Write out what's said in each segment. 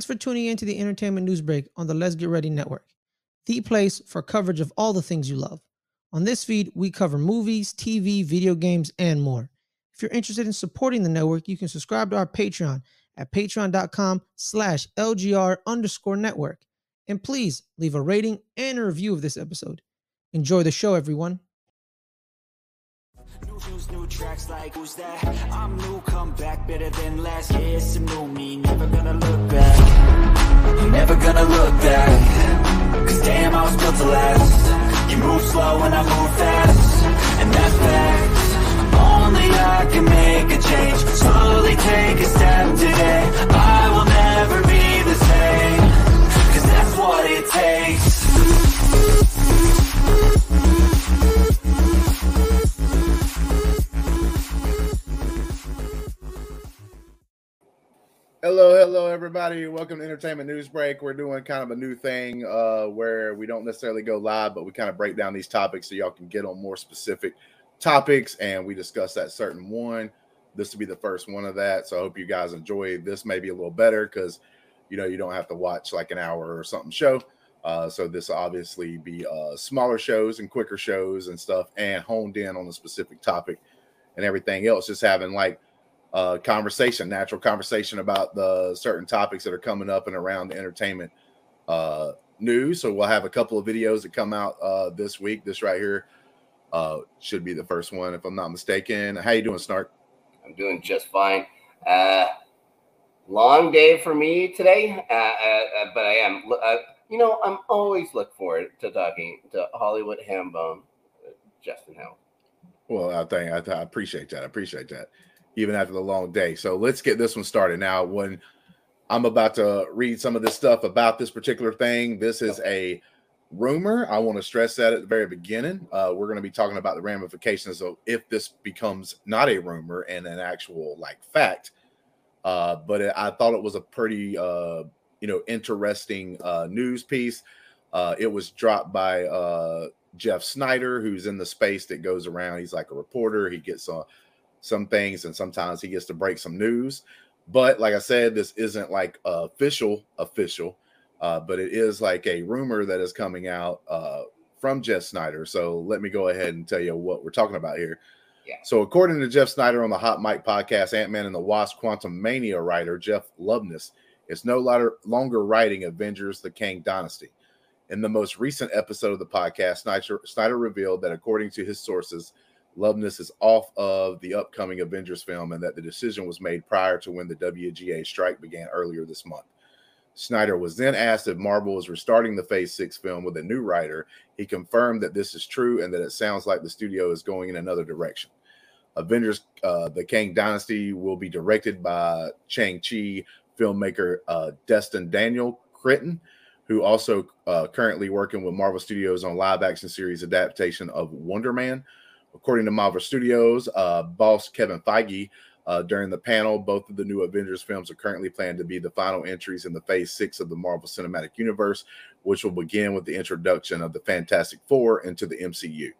Thanks for tuning in to the Entertainment News Break on the Let's Get Ready Network, the place for coverage of all the things you love. On this feed, we cover movies, TV, video games, and more. If you're interested in supporting the network, you can subscribe to our Patreon at patreon.com slash LGR underscore network. And please leave a rating and a review of this episode. Enjoy the show, everyone. Tracks like who's that? I'm new, come back better than last. Yeah, it's a new me, never gonna look back. Never gonna look back. Cause damn, I was built to last. You move slow and I move fast. And that's facts. Only I can make a change. Slowly take a step today. I will never be the same. Cause that's what it takes. Hello, hello, everybody. Welcome to Entertainment News Break. We're doing kind of a new thing uh, where we don't necessarily go live, but we kind of break down these topics so y'all can get on more specific topics and we discuss that certain one. This will be the first one of that. So I hope you guys enjoy this, maybe a little better because you know you don't have to watch like an hour or something show. Uh, so this will obviously be uh, smaller shows and quicker shows and stuff, and honed in on a specific topic and everything else. Just having like uh, conversation, natural conversation about the certain topics that are coming up and around the entertainment uh, news. So we'll have a couple of videos that come out uh, this week. This right here uh, should be the first one, if I'm not mistaken. How you doing, Snark? I'm doing just fine. Uh, long day for me today, uh, uh, uh, but I am. Uh, you know, I'm always look forward to talking to Hollywood Hambone, Justin Hill. Well, I think I, I appreciate that. I appreciate that, even after the long day. So let's get this one started now. When I'm about to read some of this stuff about this particular thing, this is a rumor. I want to stress that at the very beginning. Uh, we're going to be talking about the ramifications of if this becomes not a rumor and an actual like fact. Uh, but it, I thought it was a pretty uh, you know interesting uh, news piece. Uh, it was dropped by uh, Jeff Sneider, who's in the space that goes around. He's like a reporter. He gets uh, some things, and sometimes he gets to break some news. But like I said, this isn't like official, official, uh, but it is like a rumor that is coming out uh, from Jeff Sneider. So let me go ahead and tell you what we're talking about here. Yeah. So according to Jeff Sneider on the Hot Mic podcast, Ant Man and the Wasp: Quantumania writer Jeff Loveness is no longer longer writing Avengers: The Kang Dynasty. In the most recent episode of the podcast, Sneider, Sneider revealed that according to his sources, Loveness is off of the upcoming Avengers film and that the decision was made prior to when the WGA strike began earlier this month. Sneider was then asked if Marvel is restarting the Phase 6 film with a new writer. He confirmed that this is true and that it sounds like the studio is going in another direction. Avengers uh, The Kang Dynasty will be directed by Shang-Chi filmmaker uh, Destin Daniel Cretton, who also uh, currently working with Marvel Studios on live action series adaptation of Wonder Man. According to Marvel Studios, uh, boss Kevin Feige, uh, during the panel, both of the new Avengers films are currently planned to be the final entries in the Phase Six of the Marvel Cinematic Universe, which will begin with the introduction of the Fantastic Four into the MCU.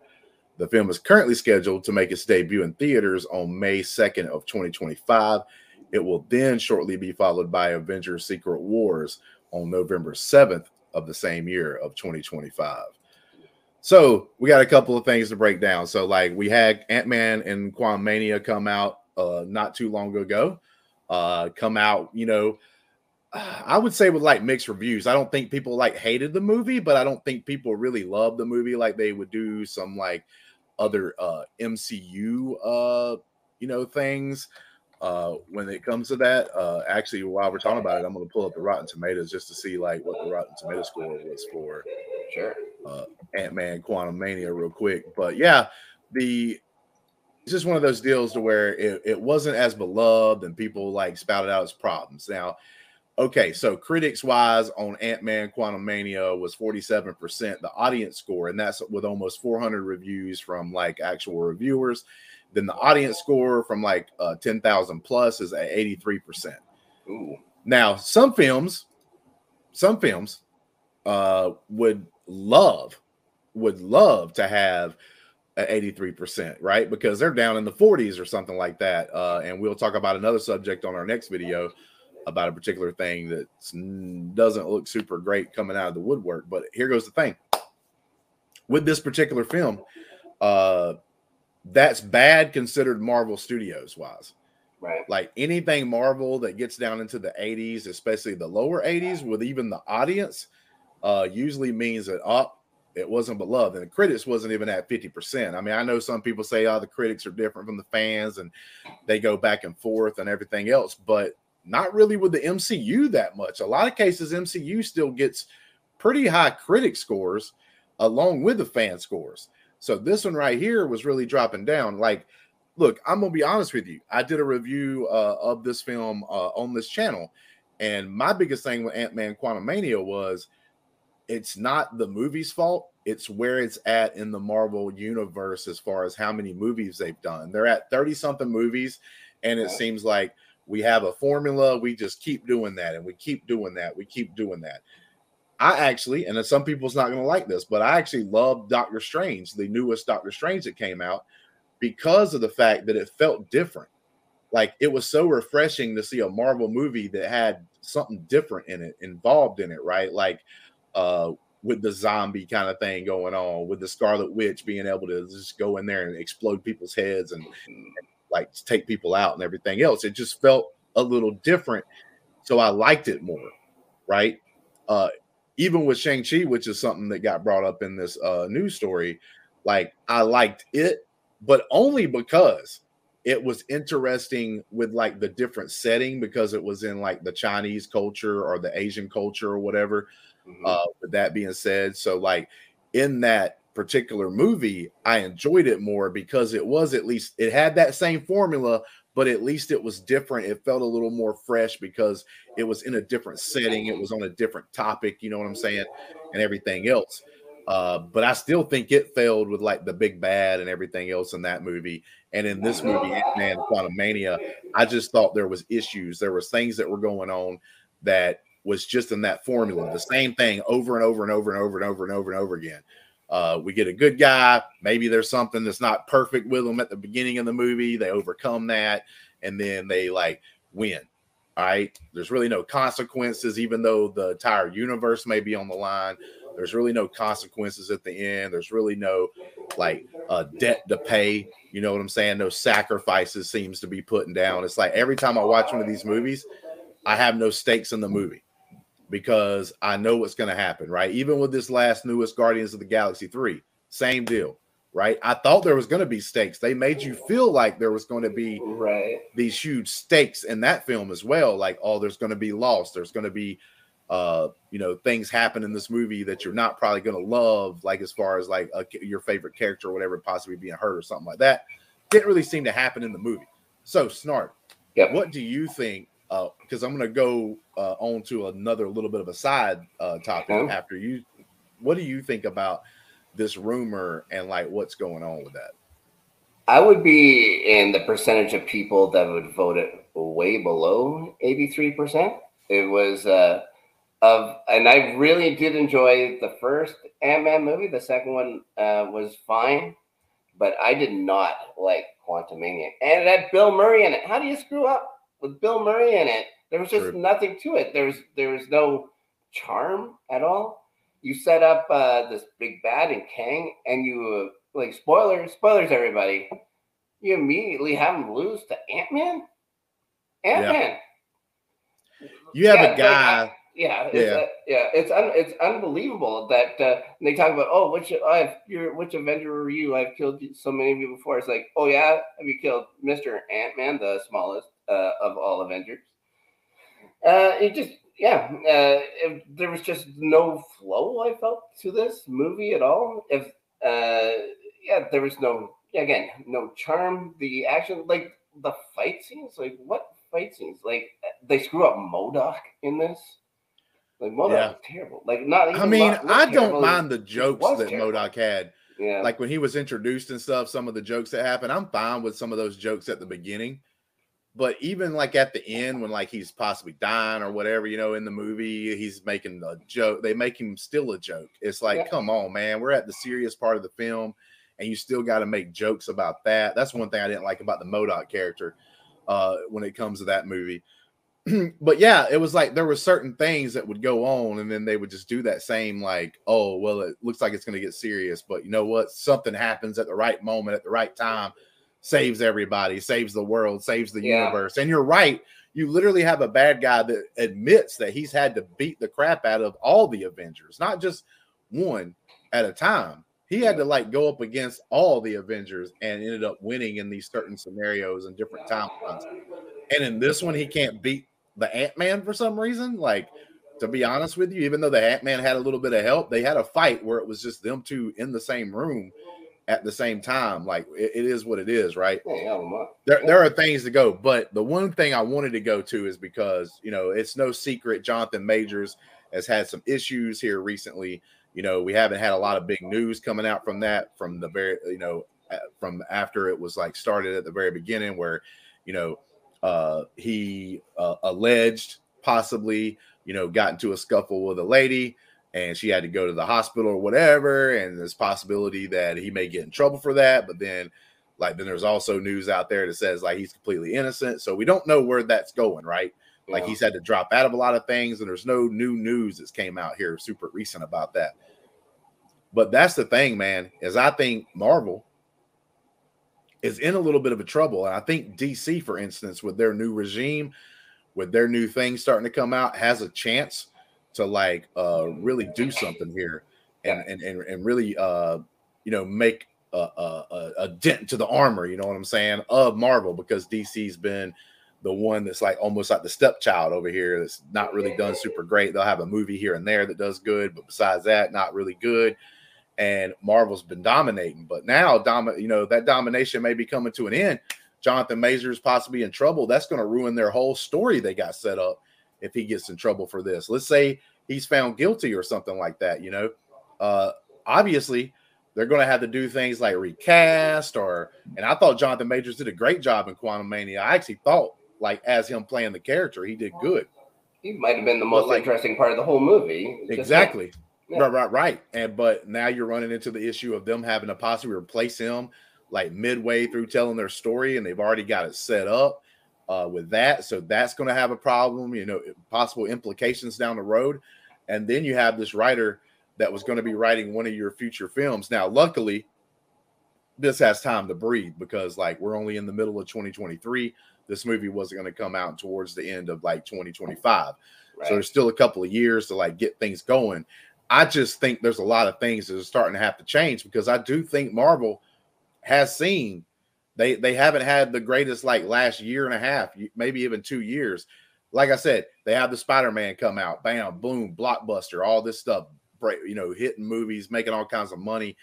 The film is currently scheduled to make its debut in theaters on May 2nd of 2025. It will then shortly be followed by Avengers Secret Wars on November 7th of the same year of 2025. So we got a couple of things to break down. So like we had Ant-Man and Quantumania come out uh not too long ago. Uh come out, you know, I would say with like mixed reviews. I don't think people like hated the movie, but I don't think people really loved the movie like they would do some like other uh MCU uh you know things uh when it comes to that. Uh actually while we're talking about it, I'm gonna pull up the Rotten Tomatoes just to see like what the Rotten Tomato score was for Sure. uh Ant-Man Quantumania real quick. But yeah, the it's just one of those deals to where it, it wasn't as beloved and people like spouted out its problems. Now, okay, so critics wise on Ant-Man Quantumania was 47% the audience score, and that's with almost 400 reviews from like actual reviewers. Then the audience score from like uh, 10,000 plus is at 83%. Ooh. Now, some films, some films uh would love would love to have an 83%, right? Because they're down in the 40s or something like that. Uh and we'll talk about another subject on our next video about a particular thing that doesn't look super great coming out of the woodwork. But here goes the thing with this particular film, uh, that's bad considered Marvel Studios wise. Right. Like anything Marvel that gets down into the 80s, especially the lower 80s, with even the audience, uh, usually means that up. Oh, it wasn't beloved, and the critics wasn't even at 50%. I mean, I know some people say, oh, the critics are different from the fans and they go back and forth and everything else, but not really with the MCU that much. A lot of cases, MCU still gets pretty high critic scores along with the fan scores. So this one right here was really dropping down. Like, look, I'm gonna be honest with you. I did a review uh, of this film uh, on this channel, and my biggest thing with Ant Man Quantumania was it's not the movie's fault. It's where it's at in the Marvel universe as far as how many movies they've done. They're at 30 something movies, and it seems like we have a formula. We just keep doing that, and we keep doing that. We keep doing that. I actually, and some people's not going to like this, but I actually love Doctor Strange, the newest Doctor Strange that came out, because of the fact that it felt different. Like it was so refreshing to see a Marvel movie that had something different in it, involved in it, right? Like uh with the zombie kind of thing going on, with the Scarlet Witch being able to just go in there and explode people's heads and, and like take people out and everything else. It just felt a little different. So I liked it more, right? Uh, even with Shang-Chi, which is something that got brought up in this uh, news story, like I liked it, but only because it was interesting with like the different setting because it was in like the Chinese culture or the Asian culture or whatever. Mm-hmm. Uh, with that being said, so like in that particular movie, I enjoyed it more because it was at least it had that same formula, but at least it was different. It felt a little more fresh because it was in a different setting. It was on a different topic, you know what I'm saying, and everything else. Uh, but I still think it failed with like the big bad and everything else in that movie. And in this movie, Ant-Man Quantumania, I just thought there was issues. There was things that were going on that was just in that formula, the same thing over and over and over and over and over and over and over again. Uh, we get a good guy. Maybe there's something that's not perfect with them at the beginning of the movie. They overcome that, and then they like win. All right. There's really no consequences, even though the entire universe may be on the line. There's really no consequences at the end. There's really no like uh, debt to pay. You know what I'm saying? No sacrifices seems to be putting down. It's like every time I watch one of these movies, I have no stakes in the movie because I know what's going to happen, right? Even with this last newest Guardians of the Galaxy 3, same deal, right? I thought there was going to be stakes. They made you feel like there was going to be right these huge stakes in that film as well. Like, oh, there's going to be loss. There's going to be uh, you know, things happen in this movie that you're not probably going to love, like as far as like a, your favorite character or whatever, possibly being hurt or something like that. Didn't really seem to happen in the movie. So, Snark, yep. what do you think because uh, I'm going to go uh, on to another little bit of a side uh, topic after you. What do you think about this rumor and like what's going on with that? I would be in the percentage of people that would vote it way below 83%. It was uh, of, and I really did enjoy the first Ant Man movie. The second one uh, was fine, but I did not like Quantumania. And it had Bill Murray in it. How do you screw up? With Bill Murray in it. There was just True. nothing to it. There's there was no charm at all. You set up uh, this big bad in Kang, and you uh, like spoilers, spoilers, everybody. You immediately have him lose to Ant Man. Ant Man. Yeah. You have yeah, a guy. Like, yeah, it's, yeah, uh, yeah. It's un, it's unbelievable that uh, they talk about. Oh, which I've your which Avenger were you? I've killed so many of you before. It's like, oh yeah, have you killed Mister Ant Man, the smallest? Uh, of all Avengers. Uh, it just, yeah, uh, if there was just no flow. I felt to this movie at all. If, uh, yeah, there was no, again, no charm. The action, like the fight scenes, like what fight scenes? Like they screw up MODOK in this. Like MODOK yeah. was terrible. Like not. Even I mean, I don't mind the jokes that terrible. MODOK had. Yeah. Like when he was introduced and stuff, some of the jokes that happened, I'm fine with some of those jokes at the beginning. But even like at the end, when like he's possibly dying or whatever, you know, in the movie, he's making a joke. They make him still a joke. It's like, yeah. come on, man, we're at the serious part of the film, and you still got to make jokes about that. That's one thing I didn't like about the MODOK character uh, when it comes to that movie. but yeah, it was like there were certain things that would go on, and then they would just do that same like, oh, well, it looks like it's going to get serious, but you know what? Something happens at the right moment, at the right time, saves everybody, saves the world, saves the Yeah. universe. And you're right. You literally have a bad guy that admits that he's had to beat the crap out of all the Avengers, not just one at a time. He had to like go up against all the Avengers and ended up winning in these certain scenarios and different timelines. And in this one, he can't beat the Ant Man for some reason. Like, to be honest with you, even though the Ant Man had a little bit of help, they had a fight where it was just them two in the same room at the same time. Like, it- it is what it is, right? Yeah, yeah, I'm up. There, there are things to go, but the one thing I wanted to go to is because you know it's no secret Jonathan Majors has had some issues here recently. You know, we haven't had a lot of big news coming out from that from the very you know from after it was like started at the very beginning where you know uh he uh, alleged possibly you know got into a scuffle with a lady and she had to go to the hospital or whatever and there's possibility that he may get in trouble for that but then like then there's also news out there that says like he's completely innocent so we don't know where that's going right? Like he's had to drop out of a lot of things and there's no new news that's came out here super recent about that. But that's the thing man is i think marvel is in a little bit of a trouble and i think dc for instance with their new regime with their new things starting to come out has a chance to like uh really do something here and and and, and really uh you know make a, a, a- dent to the armor you know what i'm saying of marvel because dc's been the one that's like almost like the stepchild over here that's not really done super great. They'll have a movie here and there that does good but besides that not really good. And marvel's been dominating but now dom- you know that domination may be coming to an end. Jonathan majors possibly in trouble. That's going to ruin their whole story they got set up if he gets in trouble for this. Let's say he's found guilty or something like that you know? Uh obviously they're going to have to do things like recast or and i thought jonathan majors did a great job in Quantumania. I actually thought like as him playing the character he did good. He might have been the most like- interesting part of the whole movie. Exactly. Yeah. right right right. And but now you're running into the issue of them having to possibly replace him like midway through telling their story and they've already got it set up uh, with that. So that's going to have a problem you know possible implications down the road. And then you have this writer that was going to be writing one of your future films. Now luckily this has time to breathe because like we're only in the middle of 2023 this movie wasn't going to come out towards the end of like 2025 Right. so there's still a couple of years to like get things going. I just think there's a lot of things that are starting to have to change because I do think Marvel has seen they they haven't had the greatest like last year and a half, maybe even two years. Like I said, they have the Spider-Man come out, bam, boom, blockbuster, all this stuff, you know, hitting movies, making all kinds of money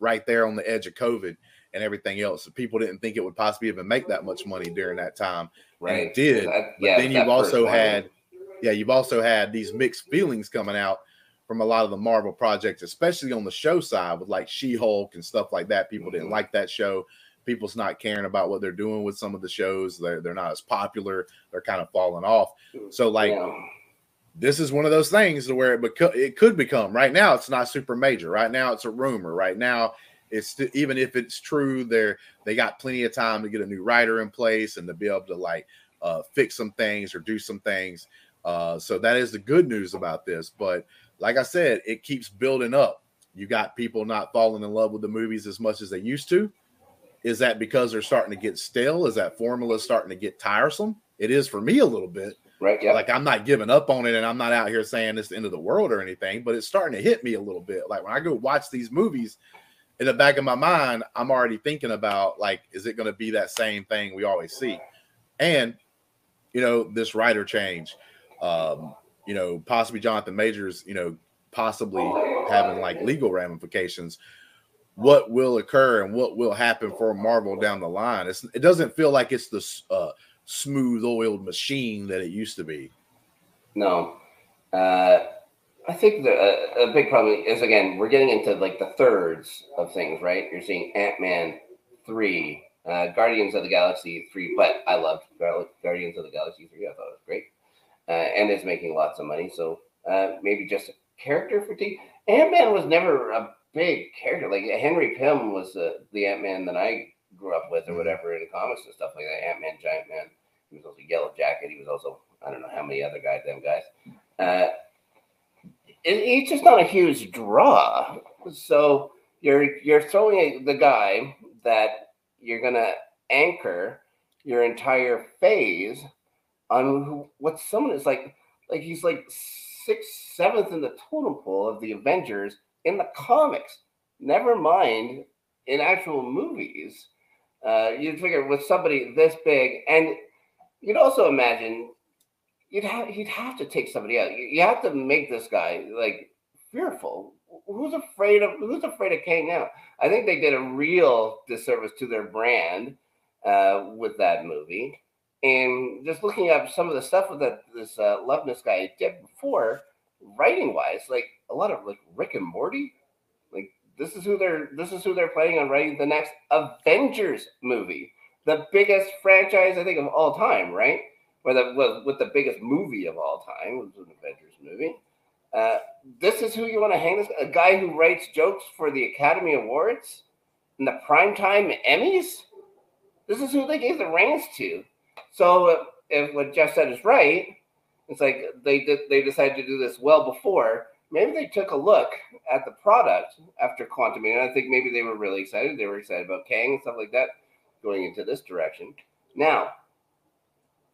right there on the edge of COVID and everything else. People didn't think it would possibly even make that much money during that time. and it did, That- But yeah, then you've also had, yeah, you've also had these mixed feelings coming out from a lot of the Marvel projects, especially on the show side with like She Hulk and stuff like that. People didn't Mhm. like that show. People's not caring about what they're doing with some of the shows. They're they're not as popular. They're kind of falling off. So like this is one of those things where it beco- it could become. Right now, it's not super major. Right now, it's a rumor. Right now, it's even if it's true, they're they got plenty of time to get a new writer in place and to be able to like uh, fix some things or do some things. Uh, so that is the good news about this. But like I said, it keeps building up. You got people not falling in love with the movies as much as they used to. Is that because they're starting to get stale? Is that formula starting to get tiresome? It is for me a little bit right. Yeah. like I'm not giving up on it and I'm not out here saying it's the end of the world or anything, but it's starting to hit me a little bit. Like when I go watch these movies, in the back of my mind, I'm already thinking about like, is it going to be that same thing we always see? And you know, this writer change, um, you know, possibly Jonathan Majors, you know, possibly having like legal ramifications. What will occur and what will happen for Marvel down the line? It's, it doesn't feel like it's the uh, smooth oiled machine that it used to be. No. Uh, I think the a, a big problem is again we're getting into like the thirds of things, right? You're seeing Ant Man three, uh, Guardians of the Galaxy three, but I loved Guardians of the Galaxy three. I thought it was great, uh, and it's making lots of money. So uh, maybe just character fatigue. Ant Man was never a big character. Like Henry Pym was uh, the Ant Man that I grew up with, or whatever, in comics and stuff like that. Ant Man, Giant Man. He was also Yellow Jacket. He was also I don't know how many other guys, them guys. Uh, he's just not a huge draw. So you're you're throwing the guy that you're gonna anchor your entire phase on what someone is like like he's like sixth, seventh in the totem pole of the Avengers in the comics. Never mind in actual movies. Uh, you'd figure with somebody this big, and you'd also imagine you'd have you'd have to take somebody out. You, you have to make this guy like fearful. Who's afraid of who's afraid of Kang now? I think they did a real disservice to their brand uh, with that movie. And just looking up some of the stuff that this uh, Loveness guy did before, writing wise, like a lot of like Rick and Morty, like this is who they're this is who they're planning on writing the next Avengers movie, the biggest franchise I think of all time, right? Or the with, with the biggest movie of all time was an Avengers movie. Uh, this is who you want to hang this a guy who writes jokes for the Academy Awards and the primetime Emmys. This is who they gave the reins to. So if what Jeff said is right, it's like they did they decided to do this well before maybe they took a look at the product after Quantum, and I think maybe they were really excited. They were excited about Kang and stuff like that going into this direction. Now,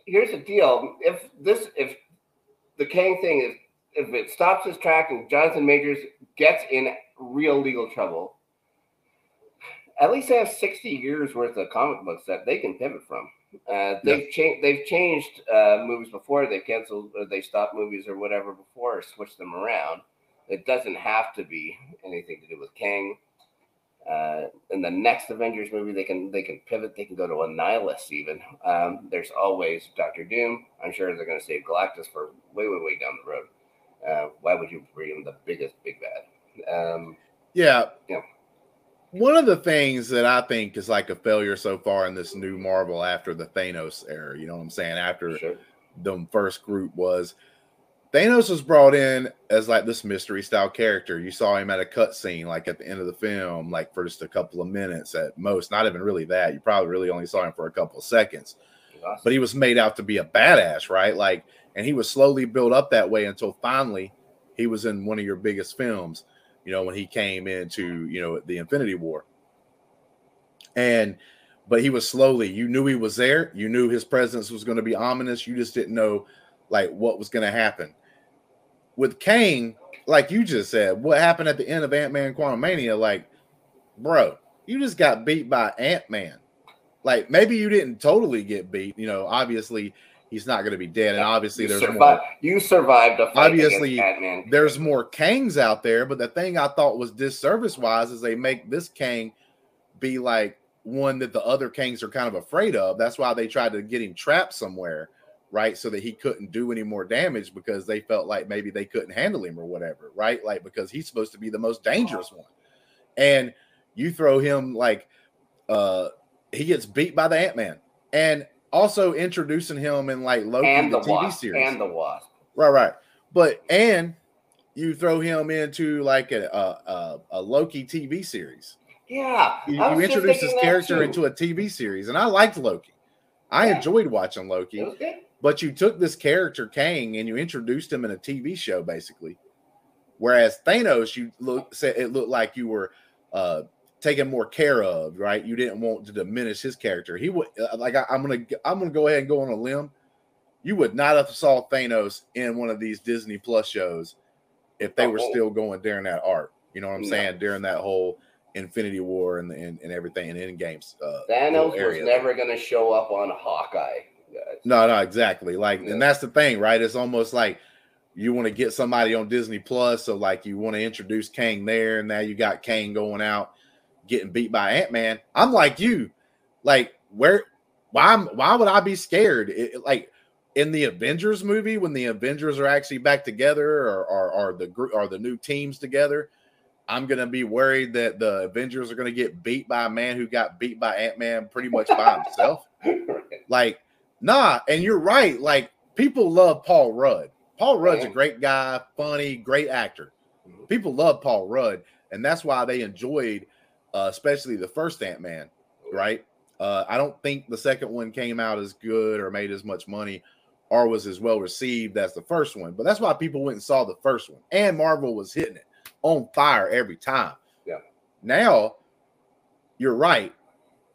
here's the deal: if this, if the Kang thing, if if it stops his track and Jonathan Majors gets in real legal trouble, at least they have 60 years worth of comic books that they can pivot from. Uh, they've yeah. changed. They've changed uh, movies before. They canceled or they stopped movies or whatever before, or switched them around. It doesn't have to be anything to do with Kang. Uh, in the next Avengers movie, they can they can pivot. They can go to Annihilus even. Um, there's always Doctor Doom. I'm sure they're going to save Galactus for way way way down the road. Uh, why would you bring him the biggest big bad? Um, yeah. Yeah. One of the things that I think is like a failure so far in this new Marvel after the Thanos era, you know what I'm saying? After sure. the first group was Thanos was brought in as like this mystery style character. You saw him at a cutscene, like at the end of the film, like for just a couple of minutes at most. Not even really that. You probably really only saw him for a couple of seconds. Awesome. But he was made out to be a badass, right? Like, and he was slowly built up that way until finally he was in one of your biggest films. You know, when he came into you know the Infinity War, and but he was slowly. You knew he was there. You knew his presence was going to be ominous. You just didn't know like what was going to happen with Kang, like you just said, what happened at the end of Ant Man Quantumania? Like, bro, you just got beat by Ant Man. Like, maybe you didn't totally get beat. You know, obviously he's not going to be dead, and obviously you there's survived. more. You survived a fight obviously there's more Kangs out there, but the thing I thought was disservice wise is they make this Kang be like one that the other Kangs are kind of afraid of. That's why they tried to get him trapped somewhere right? So that he couldn't do any more damage because they felt like maybe they couldn't handle him or whatever, right? Like because he's supposed to be the most dangerous one. And you throw him like uh he gets beat by the Ant-Man. And also introducing him in like Loki and the, the TV Wasp, series. And the Wasp. Right, right. But and you throw him into like a a, a Loki TV series. Yeah. You, you introduce this character into a TV series, and I liked Loki. I yeah. enjoyed watching Loki. But you took this character Kang and you introduced him in a TV show, basically. Whereas Thanos, you look said it looked like you were uh, taken more care of, right? You didn't want to diminish his character. He would uh, like I, am gonna I'm gonna go ahead and go on a limb. You would not have saw Thanos in one of these Disney Plus shows if they were oh. still going during that arc. You know what I'm no. saying? During that whole Infinity War and and, and everything and in games. Uh, Thanos was never to show up on Hawkeye guys. No, no, exactly. Like, yeah. and that's the thing, right? It's almost like you want to get somebody on Disney Plus, so like you want to introduce Kang there, and now you got Kang going out getting beat by Ant Man. I'm like you, like where? Why? Why would I be scared? It, like in the Avengers movie when the Avengers are actually back together, or or, or the group, or the new teams together. I'm gonna be worried that the Avengers are gonna get beat by a man who got beat by Ant Man pretty much by himself. like Nah, and you're right. Like people love Paul Rudd. Paul Rudd's a great guy, funny, great actor. Mm-hmm. People love Paul Rudd, and that's why they enjoyed, uh, especially the first Ant Man. Right? Uh, I don't think the second one came out as good or made as much money or was as well received as the first one. But that's why people went and saw the first one. And Marvel was hitting it on fire every time. Yeah. Now, you're right.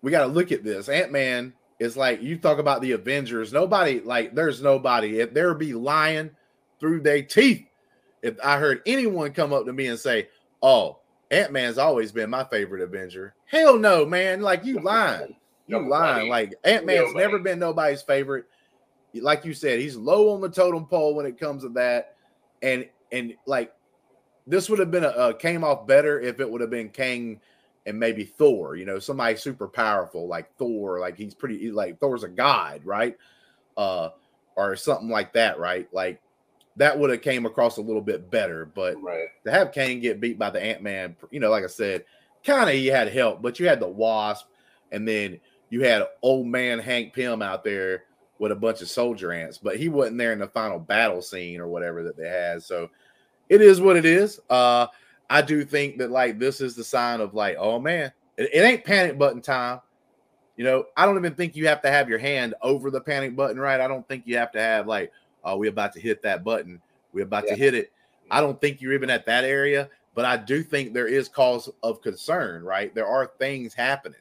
We got to look at this. Ant Man is like you talk about the Avengers. Nobody like there's nobody. If there be lying through their teeth, if I heard anyone come up to me and say, "Oh, Ant Man's always been my favorite Avenger," hell no, man. Like you lying. You Nobody. lying. Like Ant Man's never been nobody's favorite. Like you said, he's low on the totem pole when it comes to that. And and like this would have been a, a came off better if it would have been Kang and maybe Thor, you know, somebody super powerful like Thor, like he's pretty he's like Thor's a god, right? Uh or something like that, right? Like that would have came across a little bit better, but Right. to have Kang get beat by the Ant Man, you know, like I said, kind of he had help, but you had the Wasp, and then you had old man Hank Pym out there with a bunch of soldier ants, but he wasn't there in the final battle scene or whatever that they had. So it is what it is. Uh, I do think that like this is the sign of like, oh man, it, it ain't panic button time. You know, I don't even think you have to have your hand over the panic button, right? I don't think you have to have like, oh, we're about to hit that button. We're about Yeah. to hit it. I don't think you're even at that area, but I do think there is cause of concern, right? There are things happening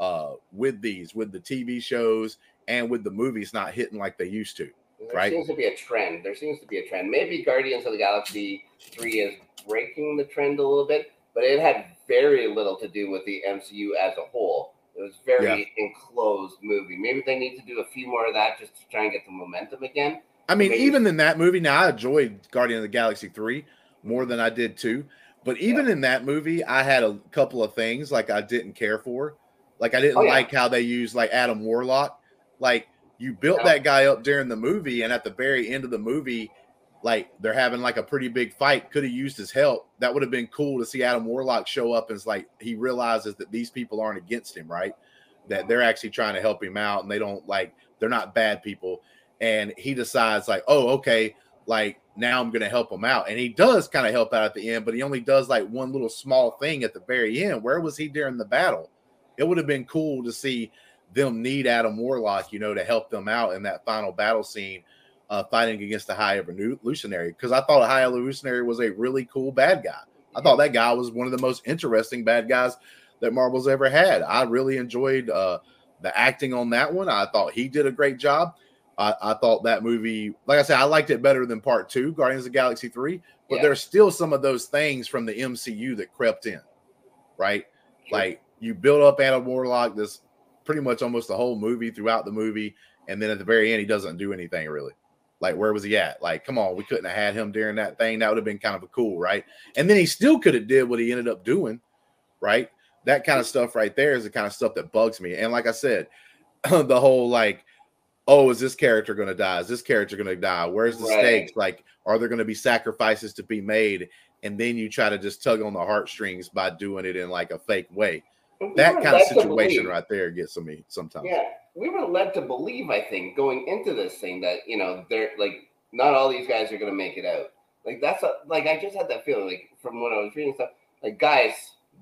uh with these, with the TV shows and with the movies not hitting like they used to. There Right. seems to be a trend. There seems to be a trend. Maybe Guardians of the Galaxy 3 is breaking the trend a little bit, but it had very little to do with the MCU as a whole. It was very enclosed movie. Maybe they need to do a few more of that just to try and get the momentum again. I mean, Maybe. even in that movie, now I enjoyed Guardian of the Galaxy 3 more than I did two. But even in that movie, I had a couple of things like I didn't care for. Like I didn't Oh, yeah. like how they used like Adam Warlock. Like you built Yeah. that guy up during the movie, and at the very end of the movie, like they're having like a pretty big fight. Could have used his help. That would have been cool to see Adam Warlock show up and it's like he realizes that these people aren't against him, right? That they're actually trying to help him out and they don't like they're not bad people. And he decides, like, oh, okay, like now I'm gonna help him out. And he does kind of help out at the end, but he only does like one little small thing at the very end. Where was he during the battle? It would have been cool to see them need Adam Warlock, you know, to help them out in that final battle scene, uh, fighting against the High Evolutionary. Because I thought High Evolutionary was a really cool bad guy. I thought that guy was one of the most interesting bad guys that Marvel's ever had. I really enjoyed uh, the acting on that one. I thought he did a great job. I, I thought that movie, like I said, I liked it better than part two, Guardians of the Galaxy 3, but Yeah. there's still some of those things from the MCU that crept in, right? Sure. Like you build up Adam Warlock this pretty much almost the whole movie throughout the movie, and then at the very end, he doesn't do anything really. Like, where was he at? Like, come on, we couldn't have had him during that thing. That would have been kind of a cool, right? And then he still could have did what he ended up doing, right? That kind of stuff right there is the kind of stuff that bugs me. And like I said, the whole like, oh, is this character going to die? Is this character going to die? Where's the Right. stakes? Like, are there going to be sacrifices to be made? And then you try to just tug on the heartstrings by doing it in like a fake way. That kind of situation right there gets to me sometimes. Yeah, we were led to believe, I think, going into this thing that you know they're like not all these guys are gonna make it out. Like that's a, like I just had that feeling like from when I was reading stuff. Like guys,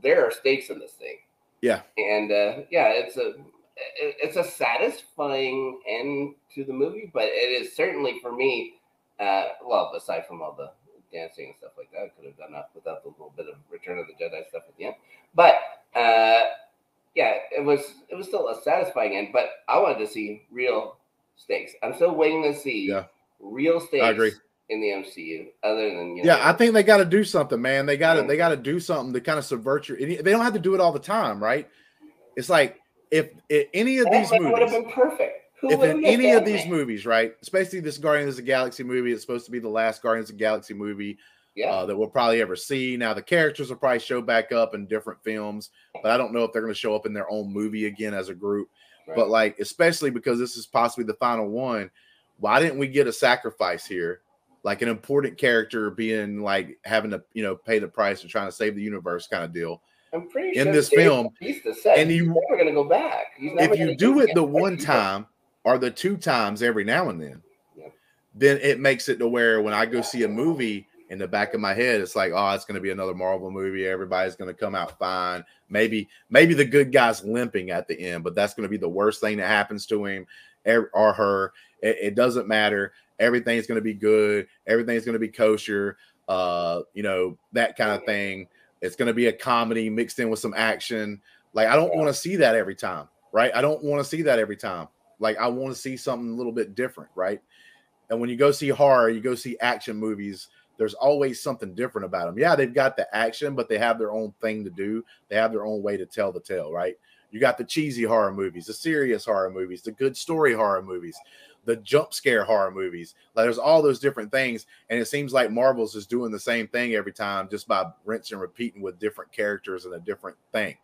there are stakes in this thing. Yeah. and uh, yeah, it's a it's a satisfying end to the movie, but it is certainly for me. Uh, well, aside from all the dancing and stuff like that, I could have done that without the little bit of Return of the Jedi stuff at the end. But uh, yeah, it was it was still a satisfying end, but I wanted to see real stakes. I'm still waiting to see Yeah. real stakes in the MCU, other than you Yeah, know, I think they got to do something, man. They got to Yeah. they got to do something to kind of subvert your. They don't have to do it all the time, right? It's like if, if any of these Ant-Man would have been perfect. Who if in any of these movies, right, especially this Guardians of the Galaxy movie, it's supposed to be the last Guardians of the Galaxy movie yeah, uh, that we'll probably ever see. Now the characters will probably show back up in different films, but I don't know if they're going to show up in their own movie again as a group. right. But like, especially because this is possibly the final one, why didn't we get a sacrifice here? Like an important character being like having to, you know, pay the price and trying to save the universe kind of deal. I'm pretty in sure this Dave film, and he's you- never going to go back. If you do it the one time or the two times every now and then, Yeah. then it makes it to where when I go see a movie in the back of my head, it's like, oh, it's going to be another Marvel movie. Everybody's going to come out fine. Maybe, maybe the good guy's limping at the end, but that's going to be the worst thing that happens to him or her. It, it doesn't matter. Everything's going to be good. Everything's going to be kosher. Uh, you know that kind of thing. It's going to be a comedy mixed in with some action. Like I don't want to see that every time, right? I don't want to see that every time. Like I want to see something a little bit different, right? And when you go see horror, you go see action movies there's always something different about them. Yeah, they've got the action, but they have their own thing to do. They have their own way to tell the tale, right? You got the cheesy horror movies, the serious horror movies, the good story horror movies, the jump scare horror movies. Like there's all those different things, and it seems like Marvel's is doing the same thing every time, just by rinsing and repeating with different characters and a different thing.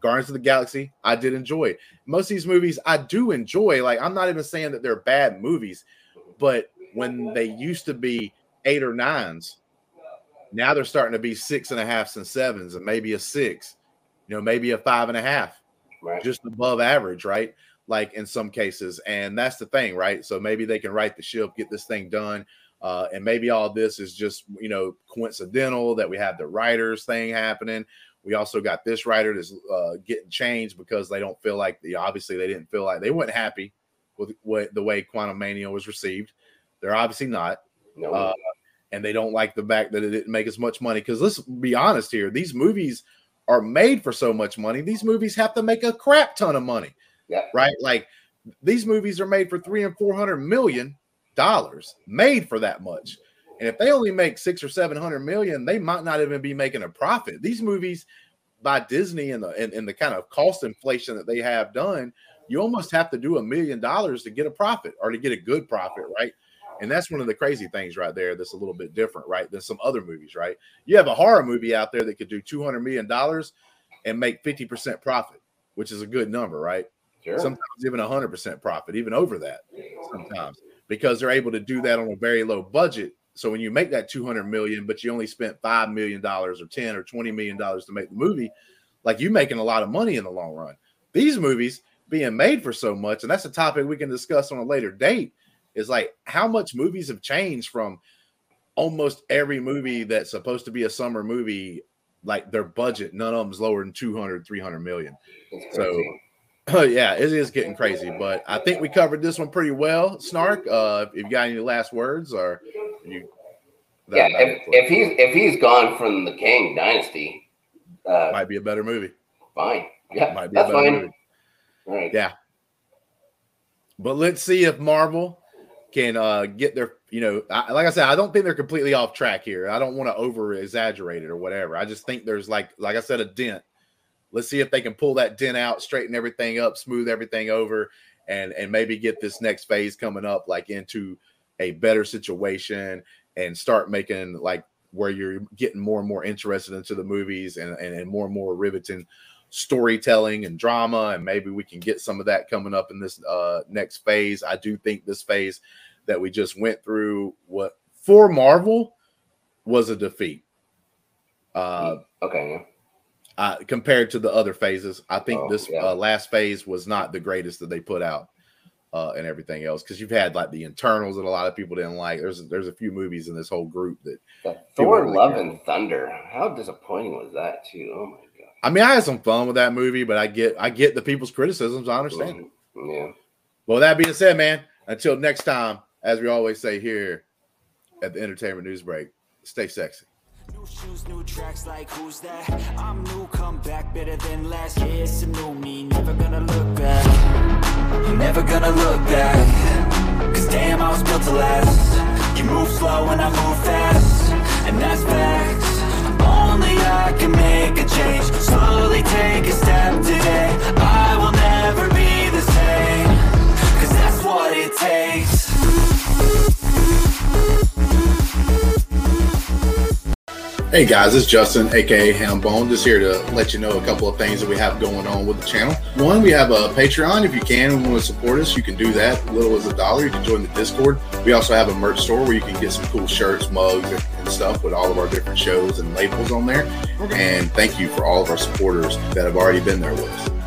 Guardians of the Galaxy, I did enjoy. Most of these movies, I do enjoy. Like I'm not even saying that they're bad movies, but when they used to be eight or nines. Now they're starting to be six and a halfs and sevens, and maybe a six, you know, maybe a five and a half, Right. just above average, right? Like in some cases, and that's the thing, right? So maybe they can right the ship, get this thing done, uh, and maybe all this is just you know coincidental that we have the writers thing happening. We also got this writer that's uh, getting changed because they don't feel like the obviously they didn't feel like they weren't happy with what the way Quantumania was received. They're obviously not no. uh, and they don't like the fact that it didn't make as much money. Because let's be honest here, these movies are made for so much money. These movies have to make a crap ton of money, yeah. right? Like these movies are made for three and four hundred million dollars, made for that much. And if they only make six or seven hundred million, they might not even be making a profit. These movies by Disney and the and, and the kind of cost inflation that they have done, you almost have to do a million dollars to get a profit or to get a good profit, right? And that's one of the crazy things right there that's a little bit different, right, than some other movies, right? You have a horror movie out there that could do $200 million and make 50% profit, which is a good number, right? Sure. Sometimes even 100% profit, even over that sometimes, because they're able to do that on a very low budget. So when you make that 200 million, but you only spent $5 million or 10 or 20 million dollars to make the movie, like you making a lot of money in the long run. These movies being made for so much, and that's a topic we can discuss on a later date is like how much movies have changed from almost every movie that's supposed to be a summer movie like their budget none of them's lower than 200 300 million so crazy. yeah it is getting crazy but i think we covered this one pretty well snark uh if you got any last words or you yeah, if, if he's if he's gone from the Kang dynasty, uh, might be a better movie fine. Yeah, might be a that's better fine. movie All right. Yeah. But let's see if Marvel can uh get their, you know, I, like I said, I don't think they're completely off track here. I don't want to over exaggerate it or whatever. I just think there's like, like I said, a dent. Let's see if they can pull that dent out, straighten everything up, smooth everything over, and and maybe get this next phase coming up like into a better situation and start making like where you're getting more and more interested into the movies and, and, and more and more riveting storytelling and drama and maybe we can get some of that coming up in this uh next phase i do think this phase that we just went through what for marvel was a defeat uh Okay. Yeah. uh, compared to the other phases. I think Oh, this yeah. uh, last phase was not the greatest that they put out, uh, and everything else. Because you've had like the Eternals that a lot of people didn't like. There's there's a few movies in this whole group that People Thor: really Love care. and Thunder. How disappointing was that too? Oh my god. I mean I had some fun with that movie, but I get I get the people's criticisms. I understand. Mhm. Yeah. Well, that being said, man, until next time, as we always say here at the Entertainment News Break, stay sexy. New shoes, new tracks, like who's that? I'm new, come back better than last. Yeah, it's a new me, never gonna look back. Never gonna look back. Cause damn, I was built to last. You move slow and I move fast. And that's facts. Only I can make a change. Slowly take a step today. I will never be the same. Cause that's what it takes. Hey guys, it's Justin, aka Hambone, just here to let you know a couple of things that we have going on with the channel. One, we have a Patreon. If you can and want to support us, you can do that. Little as a dollar. You can join the Discord. We also have a merch store where you can get some cool shirts, mugs, and and stuff with all of our different shows and labels on there. And thank you for all of our supporters that have already been there with us.